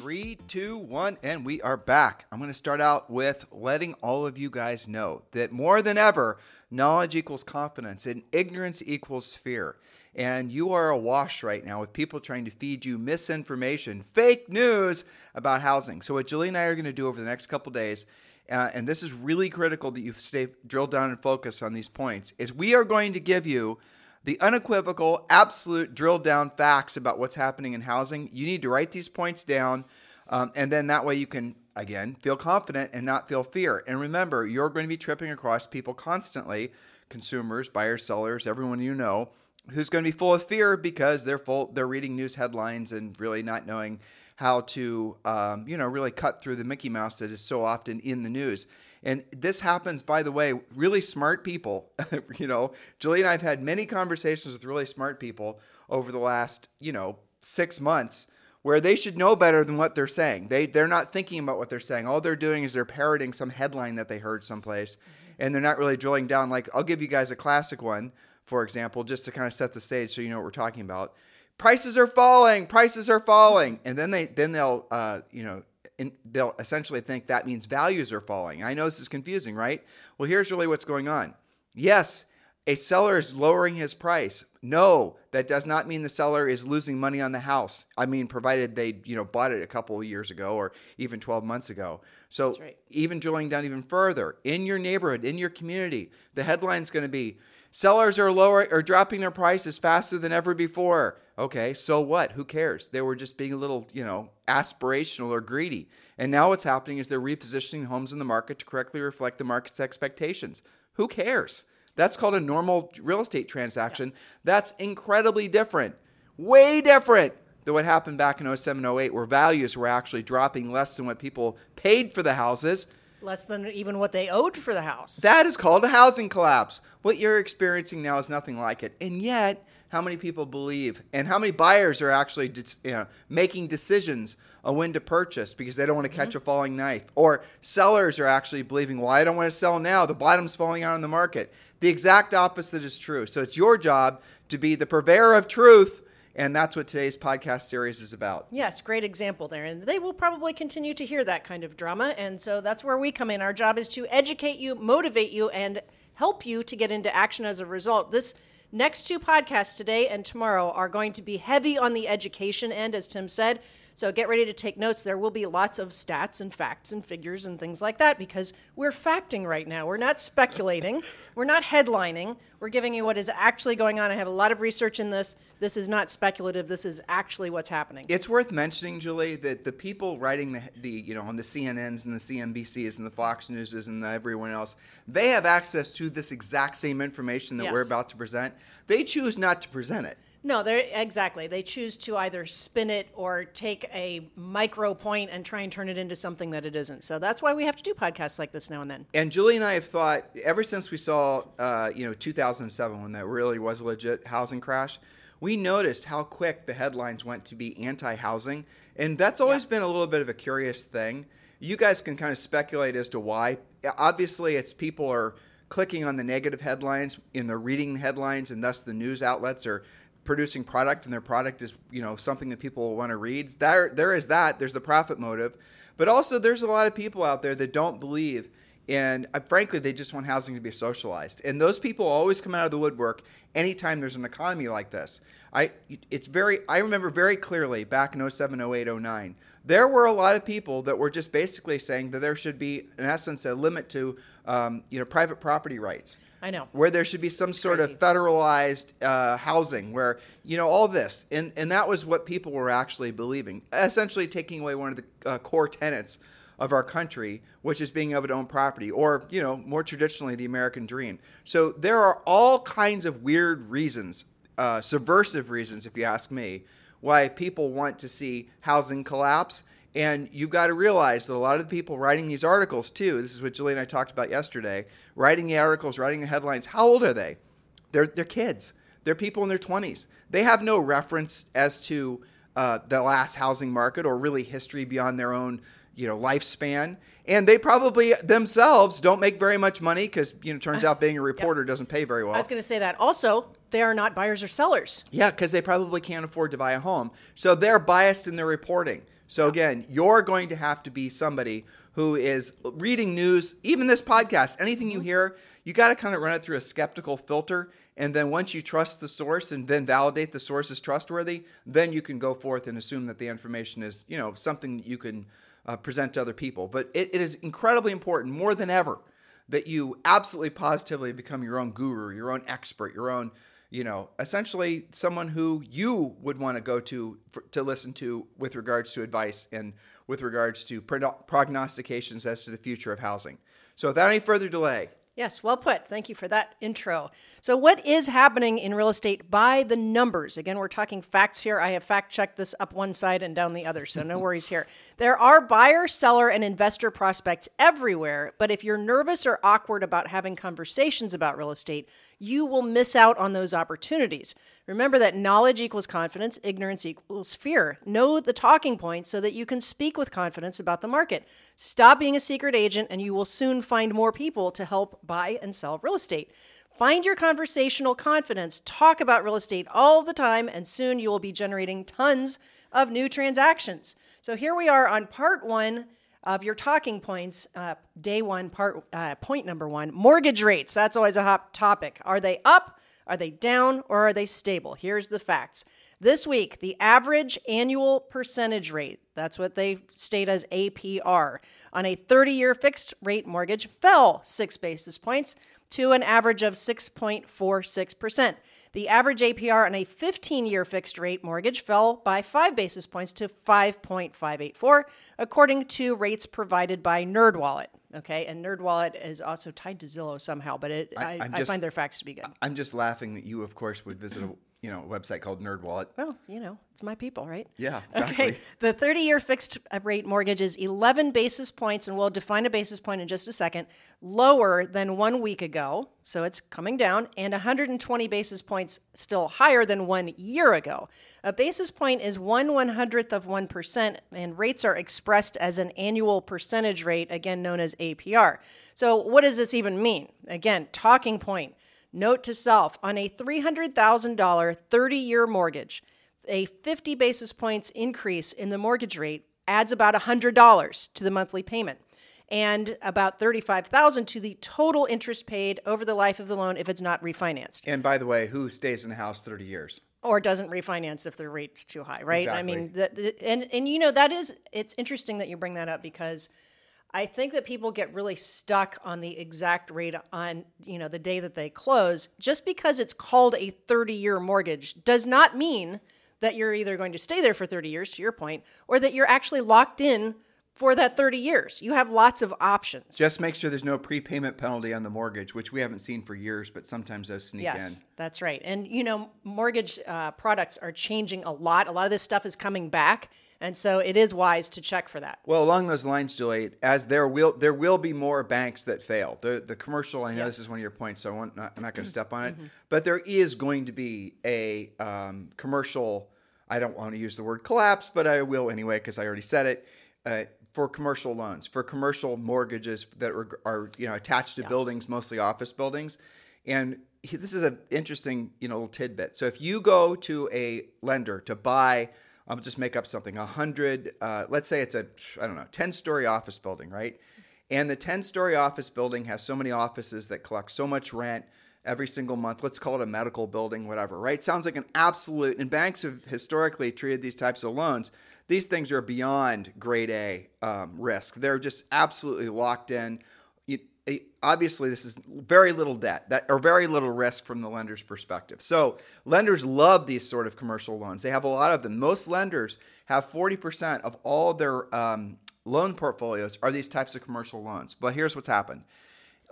Three, two, one, and we are back. I'm going to start out with letting all of you guys know that more than ever, knowledge equals confidence and ignorance equals fear. And you are awash right now with people trying to feed you misinformation, fake news about housing. So, what Julie and I are going to do over the next couple days, uh, and this is really critical that you stay drilled down and focus on these points, is we are going to give you the unequivocal, absolute drilled down facts about what's happening in housing. You need to write these points down. Um, and then that way you can, again, feel confident and not feel fear. And remember, you're going to be tripping across people constantly consumers, buyers, sellers, everyone you know who's going to be full of fear because they're full they're reading news headlines and really not knowing how to um, you know really cut through the mickey mouse that is so often in the news and this happens, by the way, really smart people. you know, Julie and I have had many conversations with really smart people over the last, you know, six months where they should know better than what they're saying. They they're not thinking about what they're saying. All they're doing is they're parroting some headline that they heard someplace, and they're not really drilling down. Like I'll give you guys a classic one, for example, just to kind of set the stage so you know what we're talking about. Prices are falling. Prices are falling, and then they then they'll uh, you know they'll essentially think that means values are falling. I know this is confusing, right? Well, here's really what's going on. Yes, a seller is lowering his price. No, that does not mean the seller is losing money on the house. I mean, provided they, you know, bought it a couple of years ago or even 12 months ago. So, right. even drilling down even further, in your neighborhood, in your community, the headline's going to be Sellers are lower or dropping their prices faster than ever before. Okay, so what? Who cares? They were just being a little, you know, aspirational or greedy. And now what's happening is they're repositioning homes in the market to correctly reflect the market's expectations. Who cares? That's called a normal real estate transaction. That's incredibly different. Way different than what happened back in 07 08 where values were actually dropping less than what people paid for the houses less than even what they owed for the house. That is called a housing collapse. What you're experiencing now is nothing like it. And yet, how many people believe and how many buyers are actually you know, making decisions on when to purchase because they don't want to catch mm-hmm. a falling knife or sellers are actually believing well i don't want to sell now the bottom's falling out on the market the exact opposite is true so it's your job to be the purveyor of truth and that's what today's podcast series is about. Yes, great example there. And they will probably continue to hear that kind of drama. And so that's where we come in. Our job is to educate you, motivate you, and help you to get into action as a result. This next two podcasts, today and tomorrow, are going to be heavy on the education end, as Tim said. So get ready to take notes. There will be lots of stats and facts and figures and things like that because we're facting right now. We're not speculating, we're not headlining. We're giving you what is actually going on. I have a lot of research in this. This is not speculative. This is actually what's happening. It's worth mentioning, Julie, that the people writing the, the you know on the CNNs and the CNBCs and the Fox Newses and the everyone else, they have access to this exact same information that yes. we're about to present. They choose not to present it. No, they're exactly. They choose to either spin it or take a micro point and try and turn it into something that it isn't. So that's why we have to do podcasts like this now and then. And Julie and I have thought ever since we saw, uh, you know, 2007 when that really was a legit housing crash, we noticed how quick the headlines went to be anti-housing, and that's always yeah. been a little bit of a curious thing. You guys can kind of speculate as to why. Obviously, it's people are clicking on the negative headlines and they're reading the headlines, and thus the news outlets are producing product and their product is you know something that people want to read there there is that there's the profit motive. But also there's a lot of people out there that don't believe and uh, frankly they just want housing to be socialized. And those people always come out of the woodwork anytime there's an economy like this. I it's very i remember very clearly back in 07 08 09 there were a lot of people that were just basically saying that there should be in essence a limit to um, you know private property rights I know. Where there should be some it's sort crazy. of federalized uh, housing, where you know all this, and and that was what people were actually believing, essentially taking away one of the uh, core tenets of our country, which is being able to own property, or you know more traditionally the American dream. So there are all kinds of weird reasons, uh, subversive reasons, if you ask me, why people want to see housing collapse. And you've got to realize that a lot of the people writing these articles, too, this is what Julie and I talked about yesterday, writing the articles, writing the headlines, how old are they? They're, they're kids. They're people in their 20s. They have no reference as to uh, the last housing market or really history beyond their own you know lifespan and they probably themselves don't make very much money because you know turns out being a reporter yep. doesn't pay very well i was going to say that also they are not buyers or sellers yeah because they probably can't afford to buy a home so they're biased in their reporting so again you're going to have to be somebody who is reading news even this podcast anything you mm-hmm. hear you got to kind of run it through a skeptical filter and then once you trust the source and then validate the source is trustworthy then you can go forth and assume that the information is you know something that you can uh, present to other people. But it, it is incredibly important, more than ever, that you absolutely positively become your own guru, your own expert, your own, you know, essentially someone who you would want to go to for, to listen to with regards to advice and with regards to prognostications as to the future of housing. So without any further delay, Yes, well put. Thank you for that intro. So, what is happening in real estate by the numbers? Again, we're talking facts here. I have fact checked this up one side and down the other, so no worries here. There are buyer, seller, and investor prospects everywhere, but if you're nervous or awkward about having conversations about real estate, you will miss out on those opportunities. Remember that knowledge equals confidence, ignorance equals fear. Know the talking points so that you can speak with confidence about the market. Stop being a secret agent, and you will soon find more people to help buy and sell real estate. Find your conversational confidence. Talk about real estate all the time, and soon you will be generating tons of new transactions. So here we are on part one of your talking points. Uh, day one, part uh, point number one: mortgage rates. That's always a hot topic. Are they up? Are they down or are they stable? Here's the facts. This week, the average annual percentage rate, that's what they state as APR, on a 30 year fixed rate mortgage fell six basis points to an average of 6.46%. The average APR on a 15 year fixed rate mortgage fell by five basis points to 5.584, according to rates provided by NerdWallet. Okay, and NerdWallet is also tied to Zillow somehow, but it, I, I, I find their facts to be good. I'm just laughing that you, of course, would visit a you know a website called NerdWallet. Well, you know, it's my people, right? Yeah, exactly. Okay, the 30-year fixed uh, rate mortgage is 11 basis points, and we'll define a basis point in just a second, lower than one week ago. So it's coming down, and 120 basis points still higher than one year ago. A basis point is one one hundredth of 1%, and rates are expressed as an annual percentage rate, again known as APR. So, what does this even mean? Again, talking point. Note to self on a $300,000 30 year mortgage, a 50 basis points increase in the mortgage rate adds about $100 to the monthly payment and about 35,000 to the total interest paid over the life of the loan if it's not refinanced. And by the way, who stays in the house 30 years? Or doesn't refinance if the rate's too high, right? Exactly. I mean, the, the, and and you know that is it's interesting that you bring that up because I think that people get really stuck on the exact rate on, you know, the day that they close. Just because it's called a 30-year mortgage does not mean that you're either going to stay there for 30 years to your point or that you're actually locked in for that 30 years. You have lots of options. Just make sure there's no prepayment penalty on the mortgage, which we haven't seen for years, but sometimes those sneak yes, in. that's right. And, you know, mortgage uh, products are changing a lot. A lot of this stuff is coming back. And so it is wise to check for that. Well, along those lines, Julie, as there will there will be more banks that fail. The the commercial, I know this is one of your points, so I am not, not going to step on it, mm-hmm. but there is going to be a um, commercial. I don't want to use the word collapse, but I will anyway because I already said it. Uh, for commercial loans, for commercial mortgages that are, are you know attached to yeah. buildings, mostly office buildings. And this is an interesting you know little tidbit. So if you go to a lender to buy, I'll just make up something, a hundred, uh, let's say it's a I don't know, ten story office building, right? And the ten story office building has so many offices that collect so much rent every single month. Let's call it a medical building, whatever, right? Sounds like an absolute. And banks have historically treated these types of loans these things are beyond grade A um, risk. They're just absolutely locked in. You, obviously, this is very little debt that or very little risk from the lender's perspective. So lenders love these sort of commercial loans. They have a lot of them. Most lenders have 40% of all their um, loan portfolios are these types of commercial loans. But here's what's happened.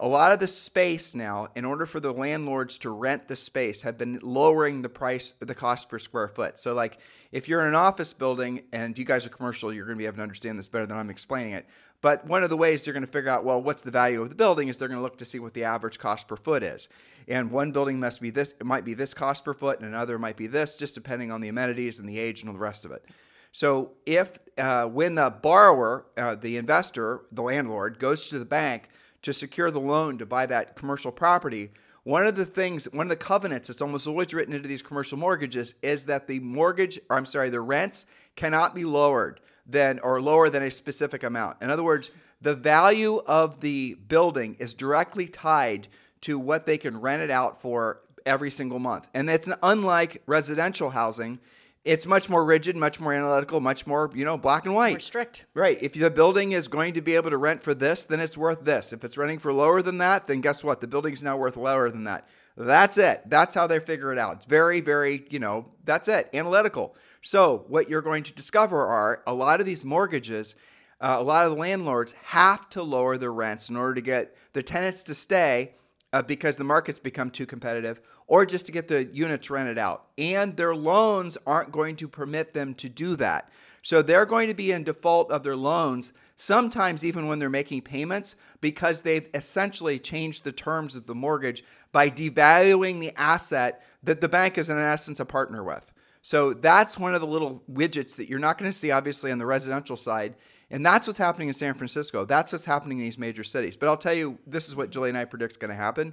A lot of the space now, in order for the landlords to rent the space, have been lowering the price, the cost per square foot. So, like, if you're in an office building, and if you guys are commercial, you're going to be able to understand this better than I'm explaining it. But one of the ways they're going to figure out, well, what's the value of the building is they're going to look to see what the average cost per foot is. And one building must be this, it might be this cost per foot, and another might be this, just depending on the amenities and the age and all the rest of it. So, if uh, when the borrower, uh, the investor, the landlord, goes to the bank to secure the loan to buy that commercial property, one of the things, one of the covenants that's almost always written into these commercial mortgages is that the mortgage, or I'm sorry, the rents cannot be lowered than or lower than a specific amount. In other words, the value of the building is directly tied to what they can rent it out for every single month. And that's unlike residential housing it's much more rigid, much more analytical, much more, you know, black and white. More strict. Right. If the building is going to be able to rent for this, then it's worth this. If it's renting for lower than that, then guess what? The building's now worth lower than that. That's it. That's how they figure it out. It's very, very, you know, that's it. Analytical. So, what you're going to discover are a lot of these mortgages, uh, a lot of the landlords have to lower their rents in order to get the tenants to stay uh, because the market's become too competitive, or just to get the units rented out. And their loans aren't going to permit them to do that. So they're going to be in default of their loans, sometimes even when they're making payments, because they've essentially changed the terms of the mortgage by devaluing the asset that the bank is, in essence, a partner with. So that's one of the little widgets that you're not going to see, obviously, on the residential side and that's what's happening in San Francisco. That's what's happening in these major cities. But I'll tell you, this is what Julie and I predict is going to happen.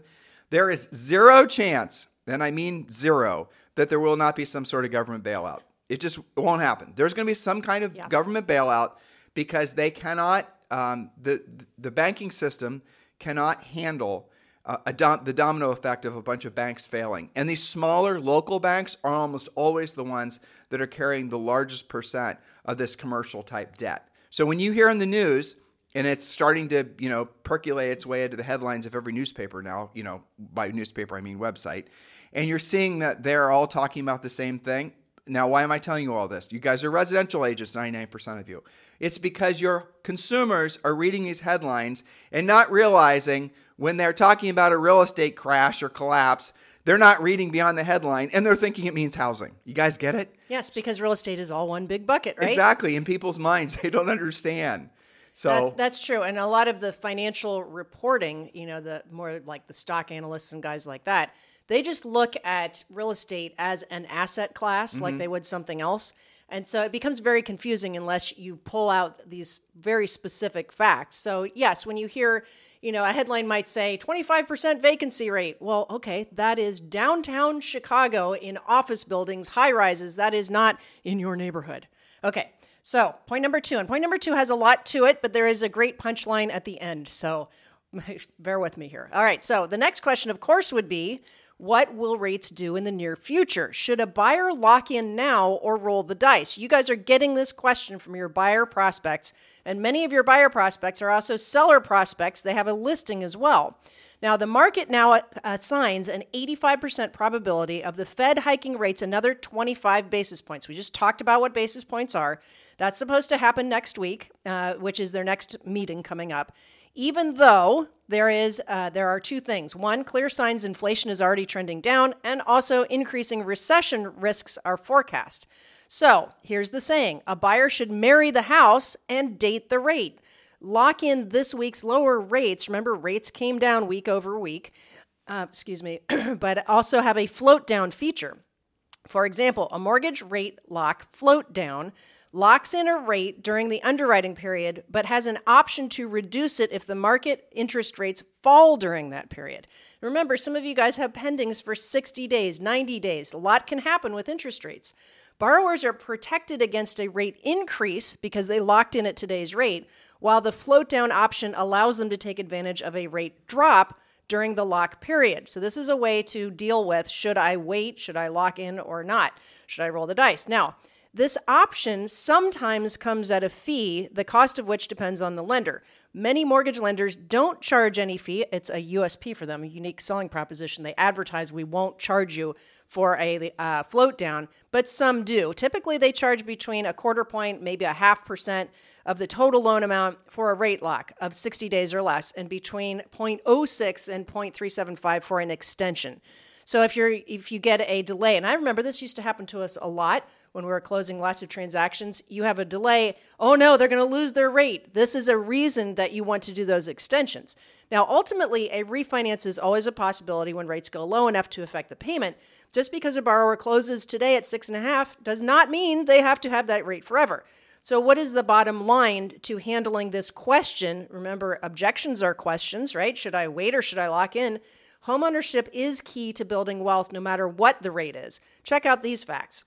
There is zero chance, and I mean zero, that there will not be some sort of government bailout. It just won't happen. There's going to be some kind of yeah. government bailout because they cannot, um, the, the banking system cannot handle uh, dom- the domino effect of a bunch of banks failing. And these smaller local banks are almost always the ones that are carrying the largest percent of this commercial type debt. So when you hear in the news, and it's starting to, you know, percolate its way into the headlines of every newspaper now, you know, by newspaper I mean website, and you're seeing that they're all talking about the same thing. Now, why am I telling you all this? You guys are residential agents, 99% of you. It's because your consumers are reading these headlines and not realizing when they're talking about a real estate crash or collapse, they're not reading beyond the headline and they're thinking it means housing. You guys get it? Yes, because real estate is all one big bucket, right? Exactly. In people's minds, they don't understand. So that's, that's true. And a lot of the financial reporting, you know, the more like the stock analysts and guys like that, they just look at real estate as an asset class mm-hmm. like they would something else. And so it becomes very confusing unless you pull out these very specific facts. So, yes, when you hear you know, a headline might say 25% vacancy rate. Well, okay, that is downtown Chicago in office buildings, high rises. That is not in your neighborhood. Okay, so point number two. And point number two has a lot to it, but there is a great punchline at the end. So bear with me here. All right, so the next question, of course, would be what will rates do in the near future? Should a buyer lock in now or roll the dice? You guys are getting this question from your buyer prospects, and many of your buyer prospects are also seller prospects. They have a listing as well. Now, the market now assigns an 85% probability of the Fed hiking rates another 25 basis points. We just talked about what basis points are. That's supposed to happen next week, uh, which is their next meeting coming up even though there is uh, there are two things. One clear signs inflation is already trending down and also increasing recession risks are forecast. So here's the saying a buyer should marry the house and date the rate. Lock in this week's lower rates. Remember rates came down week over week uh, excuse me but also have a float down feature. For example a mortgage rate lock float down locks in a rate during the underwriting period, but has an option to reduce it if the market interest rates fall during that period. Remember, some of you guys have pendings for 60 days, 90 days. A lot can happen with interest rates. Borrowers are protected against a rate increase because they locked in at today's rate, while the float down option allows them to take advantage of a rate drop during the lock period. So, this is a way to deal with should I wait, should I lock in or not? Should I roll the dice? Now, this option sometimes comes at a fee, the cost of which depends on the lender. Many mortgage lenders don't charge any fee. It's a USP for them, a unique selling proposition. They advertise we won't charge you for a uh, float down, but some do. Typically, they charge between a quarter point, maybe a half percent of the total loan amount for a rate lock of 60 days or less, and between 0.06 and 0.375 for an extension. So if you're if you get a delay, and I remember this used to happen to us a lot when we were closing lots of transactions, you have a delay. Oh no, they're going to lose their rate. This is a reason that you want to do those extensions. Now, ultimately, a refinance is always a possibility when rates go low enough to affect the payment. Just because a borrower closes today at six and a half does not mean they have to have that rate forever. So, what is the bottom line to handling this question? Remember, objections are questions, right? Should I wait or should I lock in? Homeownership is key to building wealth no matter what the rate is. Check out these facts.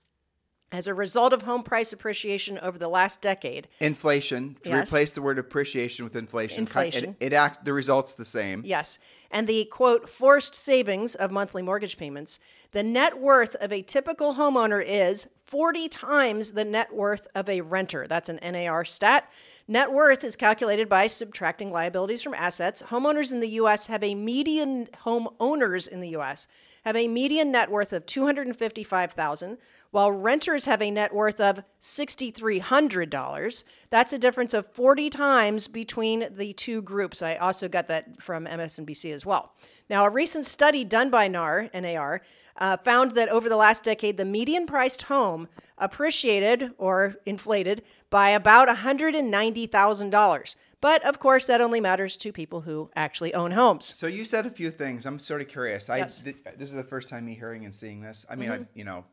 As a result of home price appreciation over the last decade, Inflation. Yes. Replace the word appreciation with inflation. Inflation. It, it act, the result's the same. yes, and the quote, forced savings of monthly mortgage payments, the net worth of a typical homeowner is 40 times the net worth of a renter. That's an NAR stat. Net worth is calculated by subtracting liabilities from assets. Homeowners in the U.S. have a median homeowners in the U.S. have a median net worth of 255,000, while renters have a net worth of $6,300. That's a difference of 40 times between the two groups. I also got that from MSNBC as well. Now, a recent study done by NAR, NAR, uh, found that over the last decade, the median priced home appreciated or inflated by about $190,000. But of course, that only matters to people who actually own homes. So you said a few things. I'm sort of curious. I Yes. th- this is the first time me hearing and seeing this. I mean, I you know,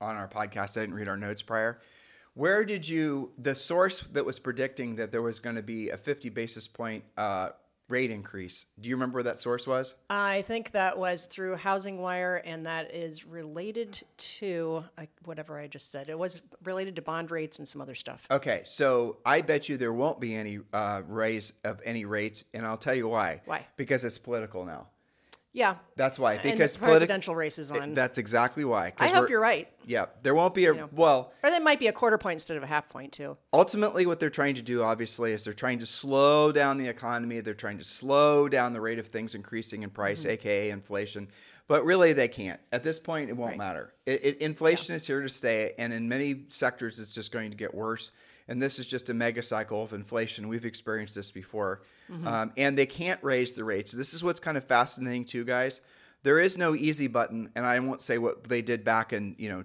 on our podcast, I didn't read our notes prior. Where did you the source that was predicting that there was going to be a 50 basis point uh, rate increase? Do you remember where that source was? I think that was through Housing Wire, and that is related to uh, whatever I just said. It was related to bond rates and some other stuff. Okay, so I bet you there won't be any uh, raise of any rates, and I'll tell you why. Why? Because it's political now. Yeah. That's why. and Because politi- presidential race is on. That's exactly why. I hope you're right. Yeah, there won't be a know. well. Or that might be a quarter point instead of a half point, too. ultimately what they're trying to do obviously is they're trying to slow down the economy they're trying to slow down the rate of things increasing in price mm-hmm. aka inflation but really they can't at this point it won't Right. matter it, it, inflation is here to stay and in many sectors it's just going to get worse and this is just a mega cycle of inflation we've experienced this before um, and they can't raise the rates this is what's kind of fascinating too guys there is no easy button and i won't say what they did back in you know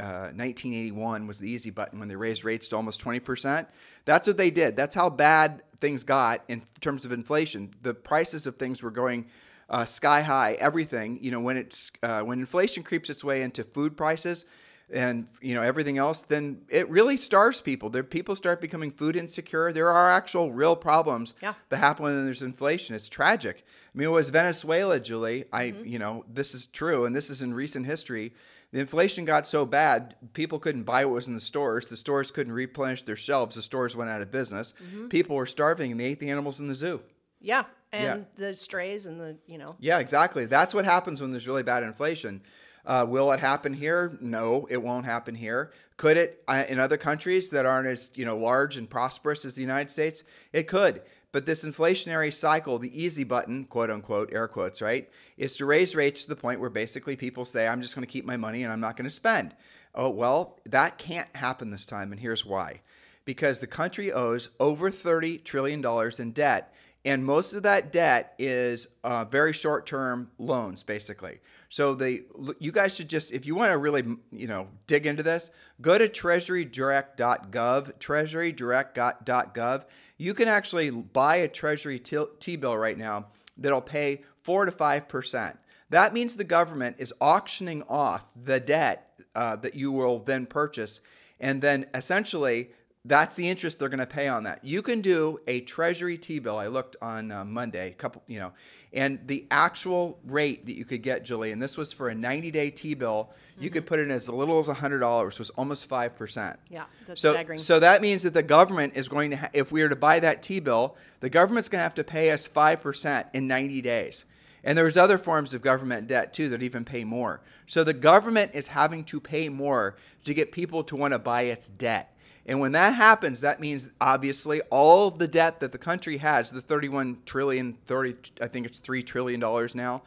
uh, 1981 was the easy button when they raised rates to almost 20%. That's what they did. That's how bad things got in terms of inflation. The prices of things were going uh, sky high. Everything, you know, when it's uh, when inflation creeps its way into food prices and you know everything else, then it really starves people. There, people start becoming food insecure. There are actual real problems Yeah. that happen when there's inflation. It's tragic. I mean, it was Venezuela, Julie. I, mm-hmm. you know, this is true, and this is in recent history. The inflation got so bad, people couldn't buy what was in the stores. The stores couldn't replenish their shelves. The stores went out of business. Mm-hmm. People were starving, and they ate the animals in the zoo. Yeah. And the strays and the, you know, Yeah, exactly. That's what happens when there's really bad inflation. Uh, will it happen here? No, it won't happen here. Could it uh, in other countries that aren't as you know large and prosperous as the United States? It could. But this inflationary cycle, the easy button, quote unquote, air quotes, right, is to raise rates to the point where basically people say, I'm just going to keep my money and I'm not going to spend. Oh, well, that can't happen this time. And here's why because the country owes over $30 trillion in debt. And most of that debt is uh, very short term loans, basically. So they, you guys should just, if you want to really, you know, dig into this, go to treasurydirect.gov, treasurydirect.gov. You can actually buy a Treasury T-bill right now that'll pay four to five percent. That means the government is auctioning off the debt uh, that you will then purchase, and then essentially that's the interest they're going to pay on that. You can do a Treasury T-bill. I looked on uh, Monday, a couple, you know, and the actual rate that you could get, Julie, and this was for a 90-day T-bill. You could put in as little as hundred dollars, was almost five percent. Yeah, that's so, staggering. So that means that the government is going to, ha- if we were to buy that T-bill, the government's going to have to pay us five percent in 90 days. And there's other forms of government debt too that even pay more. So the government is having to pay more to get people to want to buy its debt. And when that happens, that means obviously all of the debt that the country has, the 31 trillion, 30, I think it's 3 trillion dollars now,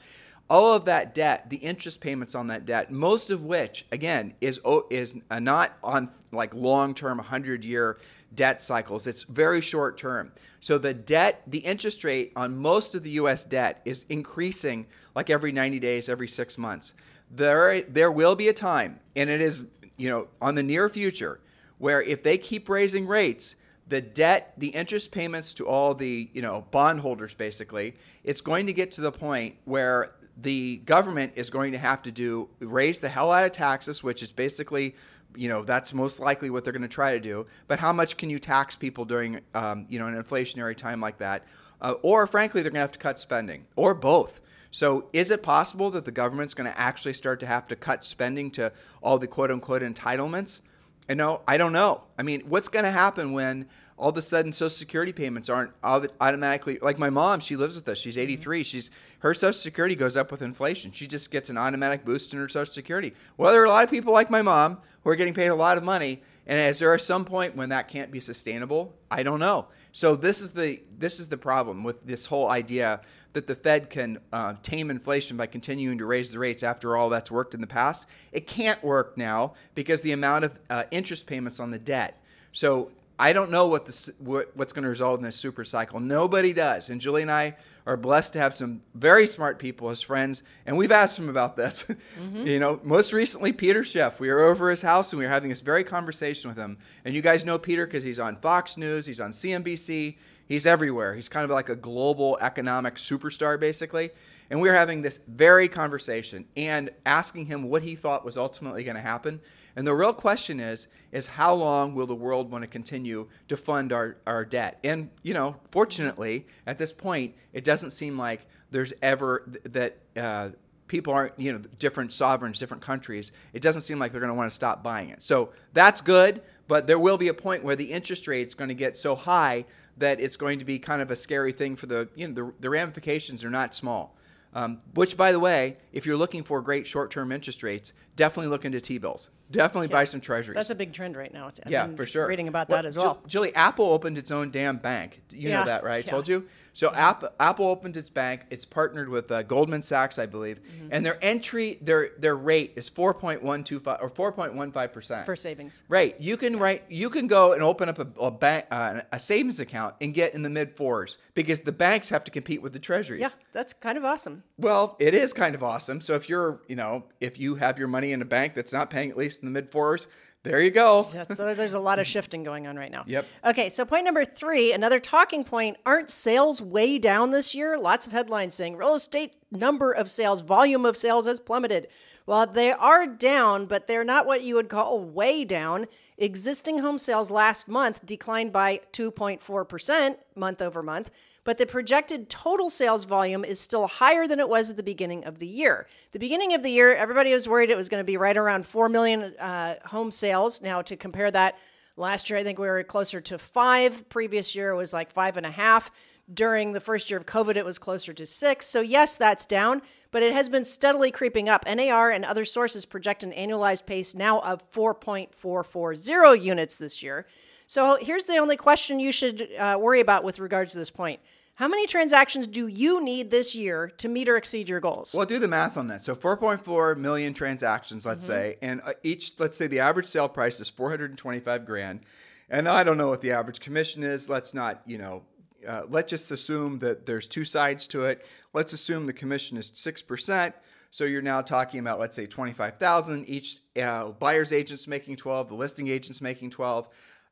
all of that debt, the interest payments on that debt, most of which again is is not on like long-term 100-year debt cycles. It's very short term. So the debt, the interest rate on most of the US debt is increasing like every 90 days, every 6 months. There there will be a time and it is, you know, on the near future where if they keep raising rates, the debt, the interest payments to all the, you know, bondholders basically, it's going to get to the point where the government is going to have to do raise the hell out of taxes, which is basically, you know, that's most likely what they're going to try to do. But how much can you tax people during, um, you know, an inflationary time like that? Uh, or frankly, they're going to have to cut spending, or both. So, is it possible that the government's going to actually start to have to cut spending to all the quote unquote entitlements? And no, I don't know. I mean, what's going to happen when all of a sudden Social Security payments aren't automatically like my mom? She lives with us. She's mm-hmm. 83. She's her Social Security goes up with inflation. She just gets an automatic boost in her Social Security. Well, there are a lot of people like my mom who are getting paid a lot of money, and is there some point when that can't be sustainable? I don't know. So this is the this is the problem with this whole idea that the Fed can uh, tame inflation by continuing to raise the rates after all that's worked in the past. It can't work now because the amount of uh, interest payments on the debt. So I don't know what this what, what's going to result in this super cycle. Nobody does. And Julie and I are blessed to have some very smart people as friends, and we've asked them about this. Mm-hmm. you know, most recently Peter Schiff. We were over his house and we were having this very conversation with him. And you guys know Peter because he's on Fox News, he's on CNBC, He's everywhere. He's kind of like a global economic superstar, basically. And we were having this very conversation and asking him what he thought was ultimately going to happen. And the real question is, is how long will the world want to continue to fund our, our debt? And, you know, fortunately, at this point, it doesn't seem like there's ever th- that uh, people aren't, you know, different sovereigns, different countries. It doesn't seem like they're going to want to stop buying it. So that's good, but there will be a point where the interest rate is going to get so high that it's going to be kind of a scary thing for the you know the, the ramifications are not small. Um, which, by the way, if you're looking for great short-term interest rates, definitely look into T-bills. Definitely yeah. buy some treasuries. That's a big trend right now. I've yeah, for sure. Reading about well, that as well. Julie, Apple opened its own damn bank. You yeah. know that, right? I told you. So yeah. Apple, Apple opened its bank. It's partnered with uh, Goldman Sachs, I believe, mm-hmm. and their entry their their rate is 4.125 or 4.15 percent for savings. Right. You can write. You can go and open up a, a bank uh, a savings account and get in the mid fours because the banks have to compete with the treasuries. Yeah, that's kind of awesome. Well, it is kind of awesome. So if you're you know if you have your money in a bank that's not paying at least in the mid fours there you go. so there's a lot of shifting going on right now. Yep. Okay, so point number three, another talking point. Aren't sales way down this year? Lots of headlines saying real estate number of sales, volume of sales has plummeted. Well, they are down, but they're not what you would call way down. Existing home sales last month declined by 2.4% month over month but the projected total sales volume is still higher than it was at the beginning of the year. The beginning of the year, everybody was worried it was going to be right around 4 million uh, home sales. Now, to compare that, last year I think we were closer to five. Previous year was like five and a half. During the first year of COVID, it was closer to six. So, yes, that's down, but it has been steadily creeping up. NAR and other sources project an annualized pace now of 4.440 units this year. So here's the only question you should uh, worry about with regards to this point. How many transactions do you need this year to meet or exceed your goals? Well, do the math on that. So 4.4 million transactions, let's mm-hmm. say, and uh, each, let's say the average sale price is 425 grand. And I don't know what the average commission is. Let's not, you know, uh, let's just assume that there's two sides to it. Let's assume the commission is 6%. So you're now talking about, let's say, 25,000. Each uh, buyer's agent's making 12, the listing agent's making 12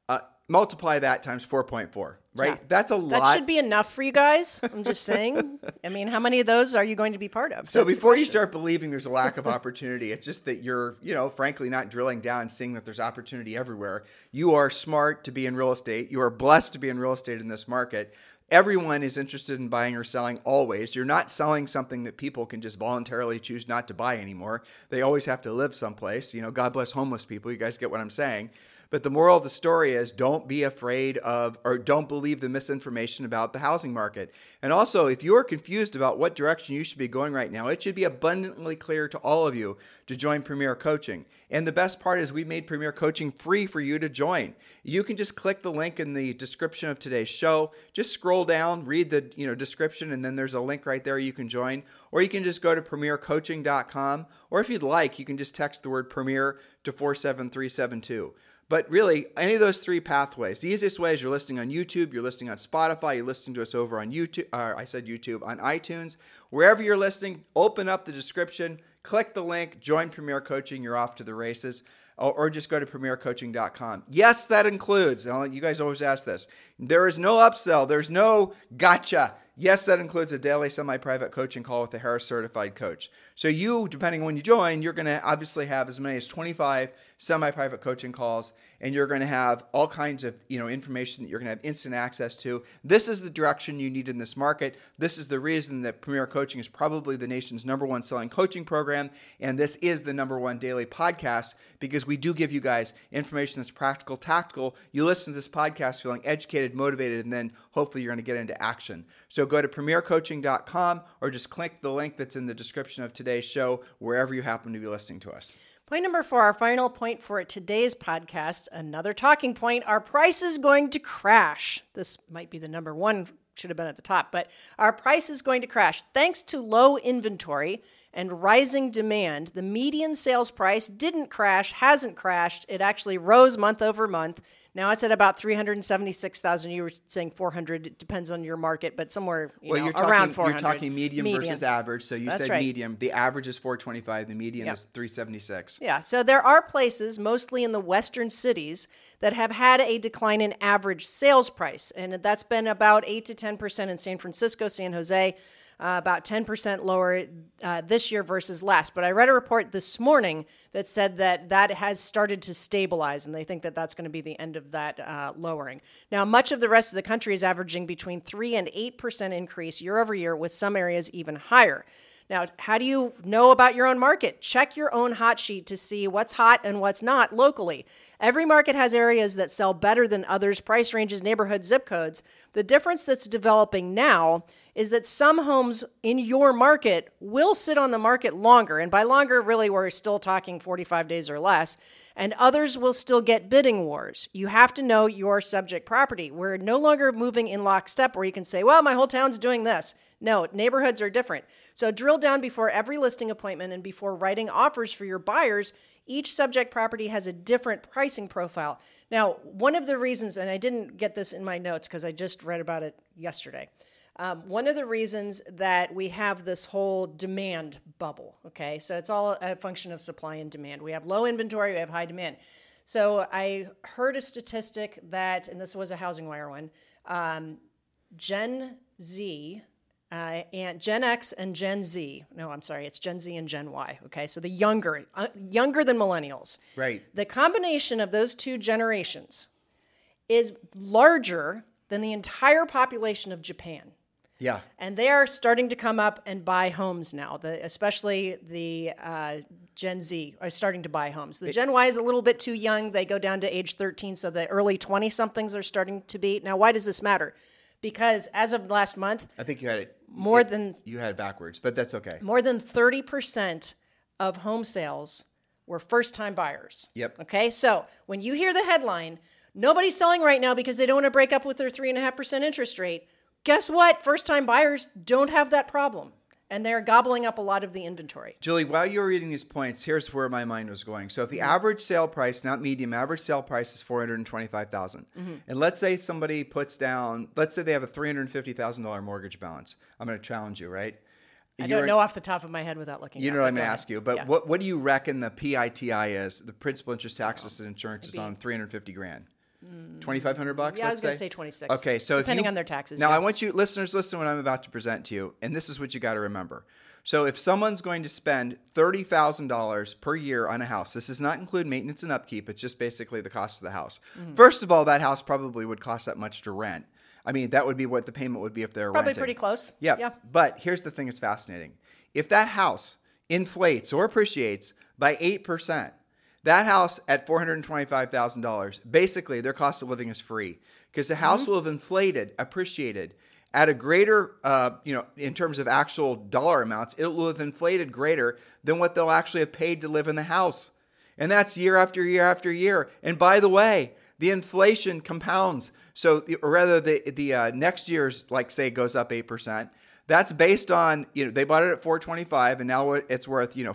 uh, multiply that times 4.4 right yeah. that's a lot that should be enough for you guys i'm just saying i mean how many of those are you going to be part of so that's before you start believing there's a lack of opportunity it's just that you're you know frankly not drilling down and seeing that there's opportunity everywhere you are smart to be in real estate you are blessed to be in real estate in this market everyone is interested in buying or selling always. You're not selling something that people can just voluntarily choose not to buy anymore. They always have to live someplace. You know, God bless homeless people. You guys get what I'm saying. But the moral of the story is don't be afraid of or don't believe the misinformation about the housing market. And also, if you're confused about what direction you should be going right now, it should be abundantly clear to all of you to join Premier Coaching. And the best part is we made Premier Coaching free for you to join. You can just click the link in the description of today's show. Just scroll down, read the, you know, description and then there's a link right there you can join or you can just go to premiercoaching.com or if you'd like, you can just text the word premier to 47372. But really, any of those three pathways, the easiest way is you're listening on YouTube, you're listening on Spotify, you're listening to us over on YouTube, or I said YouTube, on iTunes. Wherever you're listening, open up the description, click the link, join Premier Coaching, you're off to the races. Or, or just go to premiercoaching.com. Yes, that includes, you guys always ask this, there is no upsell, there's no gotcha. Yes, that includes a daily semi private coaching call with a Harris certified coach. So, you, depending on when you join, you're going to obviously have as many as 25 semi private coaching calls and you're going to have all kinds of you know information that you're going to have instant access to. This is the direction you need in this market. This is the reason that Premier Coaching is probably the nation's number one selling coaching program, and this is the number one daily podcast because we do give you guys information that's practical, tactical. You listen to this podcast feeling educated, motivated, and then hopefully you're going to get into action. So go to premiercoaching.com or just click the link that's in the description of today's show wherever you happen to be listening to us. Point number four, our final point for today's podcast, another talking point. Our price is going to crash. This might be the number one, should have been at the top, but our price is going to crash. Thanks to low inventory and rising demand, the median sales price didn't crash, hasn't crashed. It actually rose month over month now it's at about 376,000. You were saying 400. It depends on your market, but somewhere you well, know, you're talking, around 400. You're talking medium, medium, versus average. So you That's said right. medium. The average is 425. The median is 376. Yeah. So there are places, mostly in the western cities, that have had a decline in average sales price. And that's been about 8 to 10% in San Francisco, San Jose uh, about 10% lower uh, this year versus last. But I read a report this morning that said that that has started to stabilize, and they think that that's going to be the end of that uh, lowering. Now, much of the rest of the country is averaging between 3 and 8% increase year over year, with some areas even higher. Now, how do you know about your own market? Check your own hot sheet to see what's hot and what's not locally. Every market has areas that sell better than others, price ranges, neighborhoods, zip codes. The difference that's developing now is that some homes in your market will sit on the market longer. And by longer, really, we're still talking 45 days or less. And others will still get bidding wars. You have to know your subject property. We're no longer moving in lockstep where you can say, well, my whole town's doing this. No, neighborhoods are different. So drill down before every listing appointment and before writing offers for your buyers. Each subject property has a different pricing profile. Now, one of the reasons, and I didn't get this in my notes because I just read about it yesterday. Um, one of the reasons that we have this whole demand bubble, okay, so it's all a function of supply and demand. We have low inventory, we have high demand. So I heard a statistic that, and this was a Housing Wire one, um, Gen Z uh, and Gen X and Gen Z. No, I'm sorry, it's Gen Z and Gen Y. Okay, so the younger, uh, younger than millennials. Right. The combination of those two generations is larger than the entire population of Japan. Yeah. And they are starting to come up and buy homes now. The, especially the uh, Gen Z are starting to buy homes. The it, Gen Y is a little bit too young. They go down to age 13, so the early 20 somethings are starting to be. Now, why does this matter? Because as of last month, I think you had it more it, than you had backwards, but that's okay. More than 30% of home sales were first time buyers. Yep. Okay, so when you hear the headline, nobody's selling right now because they don't want to break up with their 3.5% interest rate Guess what? First time buyers don't have that problem and they're gobbling up a lot of the inventory. Julie, while you were reading these points, here's where my mind was going. So if the average sale price, not medium, average sale price is 425,000. Mm-hmm. And let's say somebody puts down, let's say they have a $350,000 mortgage balance. I'm going to challenge you, right? I You're, don't know off the top of my head without looking. You know what I'm going to ask you, but yeah. what what do you reckon the PITI is? The principal interest taxes and insurance is on 350 grand. Twenty five hundred bucks. Yeah, I was going to say twenty six. Okay, so depending you, on their taxes. Now yeah. I want you listeners listen to what I'm about to present to you, and this is what you got to remember. So if someone's going to spend thirty thousand dollars per year on a house, this does not include maintenance and upkeep. It's just basically the cost of the house. Mm-hmm. First of all, that house probably would cost that much to rent. I mean, that would be what the payment would be if they're probably renting. pretty close. Yeah. Yeah. But here's the thing: that's fascinating. If that house inflates or appreciates by eight percent, That house at $425,000, basically their cost of living is free because the house will have inflated, appreciated at a greater, uh, you know, in terms of actual dollar amounts, it will have inflated greater than what they'll actually have paid to live in the house. And that's year after year after year. And by the way, the inflation compounds. So, or rather, the the uh, next year's, like say, goes up eight percent. That's based on you know they bought it at 425, and now it's worth you know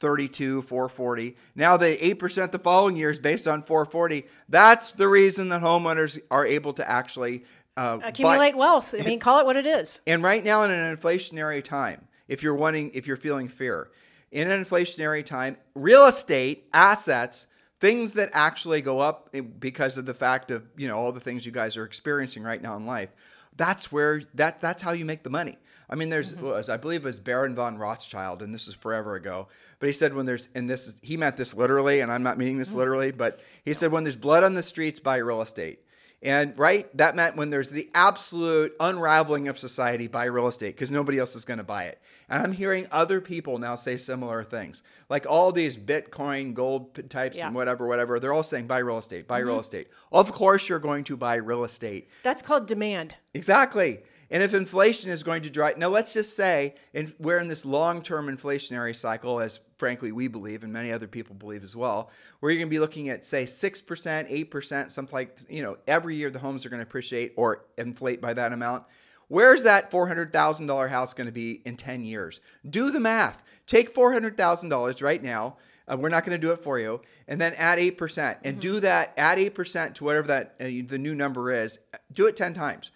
432, 440. Now the eight percent the following year is based on 440. That's the reason that homeowners are able to actually uh, accumulate buy. wealth. I mean, call it what it is. And right now, in an inflationary time, if you're wanting, if you're feeling fear, in an inflationary time, real estate assets things that actually go up because of the fact of you know all the things you guys are experiencing right now in life that's where that that's how you make the money i mean there's mm-hmm. was i believe it was baron von rothschild and this is forever ago but he said when there's and this is he meant this literally and i'm not meaning this mm-hmm. literally but he said when there's blood on the streets buy real estate and right, that meant when there's the absolute unraveling of society by real estate because nobody else is going to buy it. And I'm hearing other people now say similar things. Like all these Bitcoin, gold types, yeah. and whatever, whatever, they're all saying buy real estate, buy mm-hmm. real estate. Of course, you're going to buy real estate. That's called demand. Exactly. And if inflation is going to drive, now let's just say in, we're in this long term inflationary cycle, as frankly we believe, and many other people believe as well, where you're going to be looking at, say, 6%, 8%, something like, you know, every year the homes are going to appreciate or inflate by that amount. Where's that $400,000 house going to be in 10 years? Do the math. Take $400,000 right now. Uh, we're not going to do it for you. And then add 8% and mm-hmm. do that, add 8% to whatever that uh, the new number is. Do it 10 times.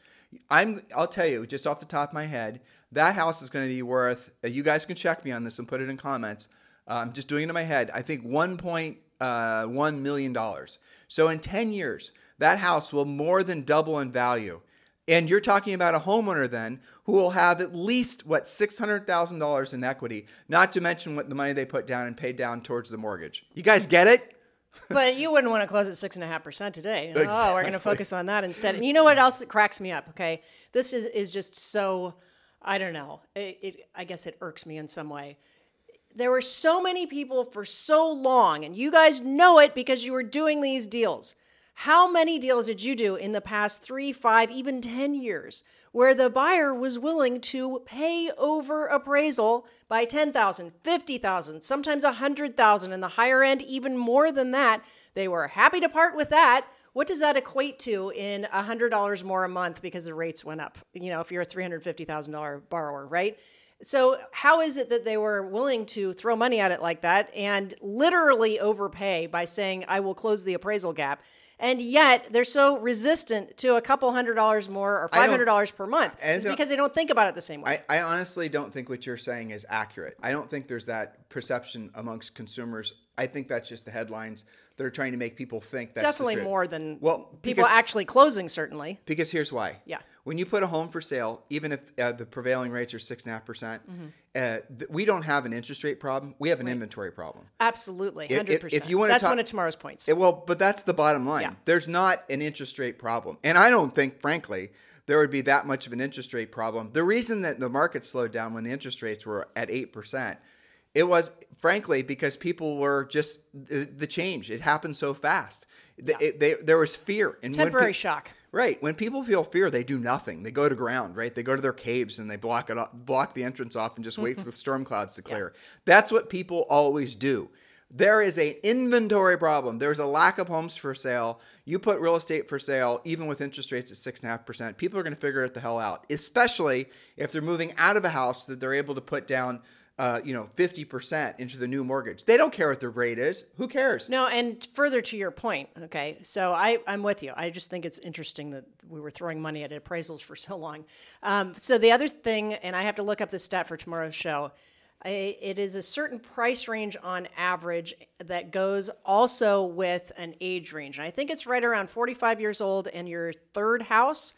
I'm I'll tell you just off the top of my head, that house is going to be worth. Uh, you guys can check me on this and put it in comments. Uh, I'm just doing it in my head. I think 1.1 uh, dollars. So in 10 years, that house will more than double in value. And you're talking about a homeowner then who will have at least what $600,000 in equity, not to mention what the money they put down and paid down towards the mortgage. You guys get it? But you wouldn't want to close at six and a half percent today. Exactly. Oh, we're going to focus on that instead. And you know what else that cracks me up? Okay, this is is just so I don't know. It, it I guess it irks me in some way. There were so many people for so long, and you guys know it because you were doing these deals. How many deals did you do in the past three, five, even 10 years where the buyer was willing to pay over appraisal by 10,000, 50,000, sometimes 100,000 and the higher end even more than that. They were happy to part with that. What does that equate to in $100 more a month because the rates went up? You know, if you're a $350,000 borrower, right? So, how is it that they were willing to throw money at it like that and literally overpay by saying, I will close the appraisal gap? And yet they're so resistant to a couple hundred dollars more or five hundred dollars per month. It's because they don't think about it the same way. I, I, honestly don't think what you're saying is accurate. I don't think there's that perception amongst consumers. I think that's just the headlines that are trying to make people think that's definitely more than well people because, actually closing. Certainly, because here's why. Yeah. When you put a home for sale, even if uh, the prevailing rates are six and a half percent, mm-hmm. uh, we don't have an interest rate problem. We have an right. inventory problem. Absolutely, hundred percent. If you want to, that's talk, one of tomorrow's points. It, well, but that's the bottom line. Yeah. There's not an interest rate problem, and I don't think, frankly, there would be that much of an interest rate problem. The reason that the market slowed down when the interest rates were at eight percent it was frankly because people were just the, the change. It happened so fast. Yeah. It, they, there was fear and temporary pe- shock. Right. When people feel fear, they do nothing. They go to ground. Right. They go to their caves and they block it, up, block the entrance off, and just wait for mm-hmm. the storm clouds to clear. Yeah. That's what people always do. There is an inventory problem. There's a lack of homes for sale. You put real estate for sale, even with interest rates at six and a half percent. People are going to figure it the hell out, especially if they're moving out of a house that they're able to put down uh, you know, 50% into the new mortgage. They don't care what their rate is. Who cares? No, and further to your point, okay, so I, I'm with you. I just think it's interesting that we were throwing money at appraisals for so long. Um, so the other thing, and I have to look up the stat for tomorrow's show, I, it is a certain price range on average that goes also with an age range. And I think it's right around 45 years old and your third house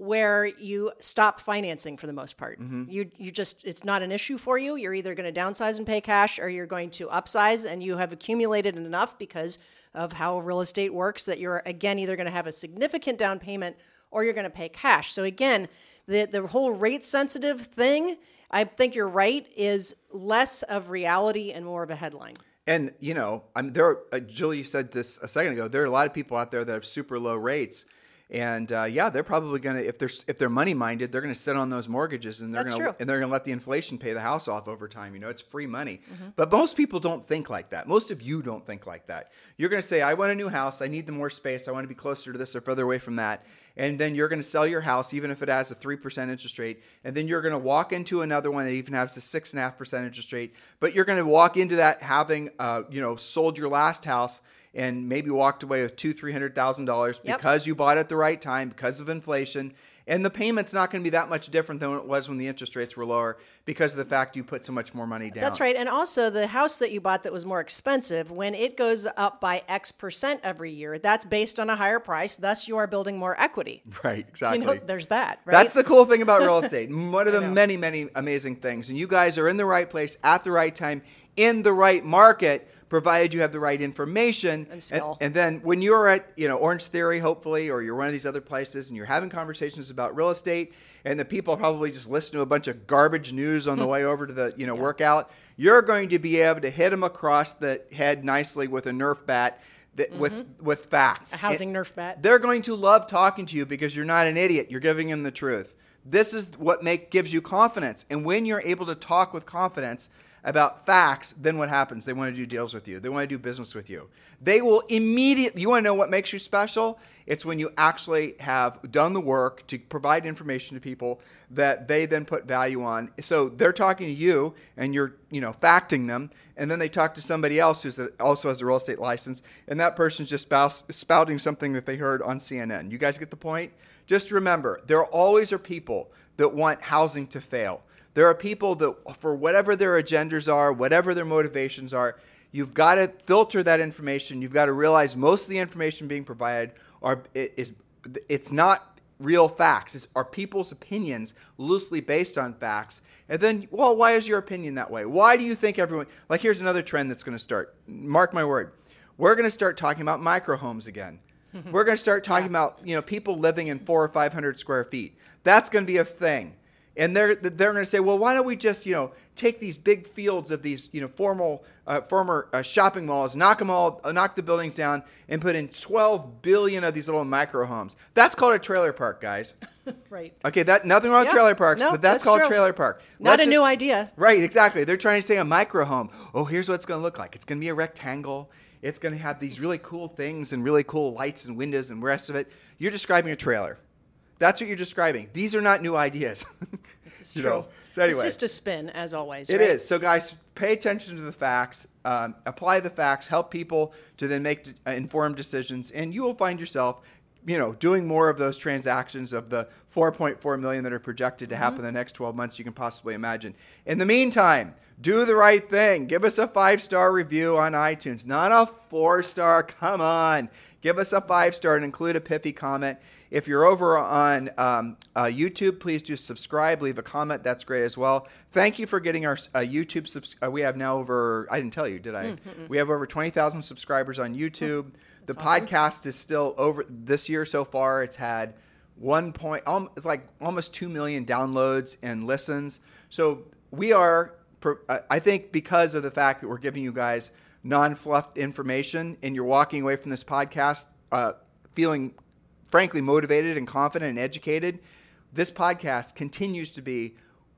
where you stop financing for the most part. Mm-hmm. You you just it's not an issue for you. You're either going to downsize and pay cash or you're going to upsize and you have accumulated enough because of how real estate works that you're again either going to have a significant down payment or you're going to pay cash. So again, the the whole rate sensitive thing, I think you're right is less of reality and more of a headline. And you know, I'm there. Are, uh, Julie, you said this a second ago. There are a lot of people out there that have super low rates, and uh, yeah, they're probably gonna if they're if they're money minded, they're gonna sit on those mortgages and they're gonna true. and they're gonna let the inflation pay the house off over time. You know, it's free money. But most people don't think like that. Most of you don't think like that. You're gonna say, I want a new house. I need the more space. I want to be closer to this or further away from that. And then you're going to sell your house, even if it has a 3% interest rate. And then you're going to walk into another one that even has a 6.5% interest rate. But you're going to walk into that having, uh, you know, sold your last house and maybe walked away with two, three hundred thousand dollars Yep. because you bought at the right time because of inflation. And the payment's not going to be that much different than it was when the interest rates were lower because of the fact you put so much more money down. That's right. And also, the house that you bought that was more expensive, when it goes up by X percent every year, that's based on a higher price. Thus, you are building more equity. Right, exactly. You know, there's that, right? That's the cool thing about real estate. One of the many, many amazing things. And you guys are in the right place at the right time in the right market, provided you have the right information. And skill. And, then when you're at, you know, Orange Theory, hopefully, or you're one of these other places and you're having conversations about real estate, and the people probably just listen to a bunch of garbage news on the way over to the, you know, workout, you're going to be able to hit them across the head nicely with a Nerf bat. That, with with facts, Mm-hmm. A housing And- Nerf bat. they're going to love talking to you because you're not an idiot. You're giving them the truth. This is what make gives you confidence. And when you're able to talk with confidence about facts, then what happens? They want to do deals with you. They want to do business with you. They will immediately. You want to know what makes you special? It's when you actually have done the work to provide information to people that they then put value on. So they're talking to you, and you're you know facting them, and then they talk to somebody else who's a, also has a real estate license, and that person's just spouting something that they heard on CNN. You guys get the point? Just remember, there always are people that want housing to fail. There are people that, for whatever their agendas are, whatever their motivations are, you've got to filter that information. You've got to realize most of the information being provided are is it's not real facts. It's are people's opinions loosely based on facts. And then, well, why is your opinion that way? Why do you think everyone like? Here's another trend that's going to start. Mark my word, we're going to start talking about micro homes again. We're going to start talking about you know people living in four or five hundred square feet. That's going to be a thing, and they're they're going to say, well, why don't we just you know take these big fields of these you know formal uh, former uh, shopping malls, knock them all, uh, knock the buildings down, and put in twelve billion of these little micro homes. That's called a trailer park, guys. right. Okay, that nothing wrong with trailer parks, No, but that's, that's called true. trailer park. Not Let's a new idea. Right, exactly. They're trying to say a micro home. Oh, here's what it's going to look like. It's going to be a rectangle. It's going to have these really cool things and really cool lights and windows and the rest of it. You're describing a trailer. That's what you're describing. These are not new ideas. This is true. know, so anyway. It's just a spin, as always. It right? is. So, guys, pay attention to the facts, um, apply the facts, help people to then make d- uh, informed decisions, and you will find yourself, you know, doing more of those transactions of the 4.4 million that are projected to happen in the next 12 months you can possibly imagine. In the meantime, do the right thing. Give us a five star review on iTunes, not a four star. Come on. Give us a five star and include a pithy comment. If you're over on um, uh, YouTube, please do subscribe, leave a comment. That's great as well. Thank you for getting our uh, YouTube. Subs- uh, we have now over, I didn't tell you, did I? We have over 20,000 subscribers on YouTube. the podcast is still over this year so far. It's had one point, um, it's like almost 2 million downloads and listens. So we are, uh, I think, because of the fact that we're giving you guys non fluff information and you're walking away from this podcast uh, feeling frankly motivated and confident and educated, this podcast continues to be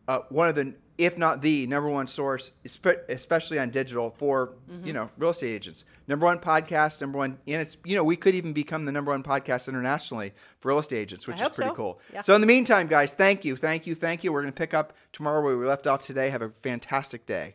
uh, one of the, if not the number one source, especially on digital for you know real estate agents. Number one podcast, number one, and it's you know we could even become the number one podcast internationally for real estate agents, which I is pretty so. cool. Yeah. So in the meantime, guys, thank you, thank you, thank you. We're going to pick up tomorrow where we left off today. Have a fantastic day.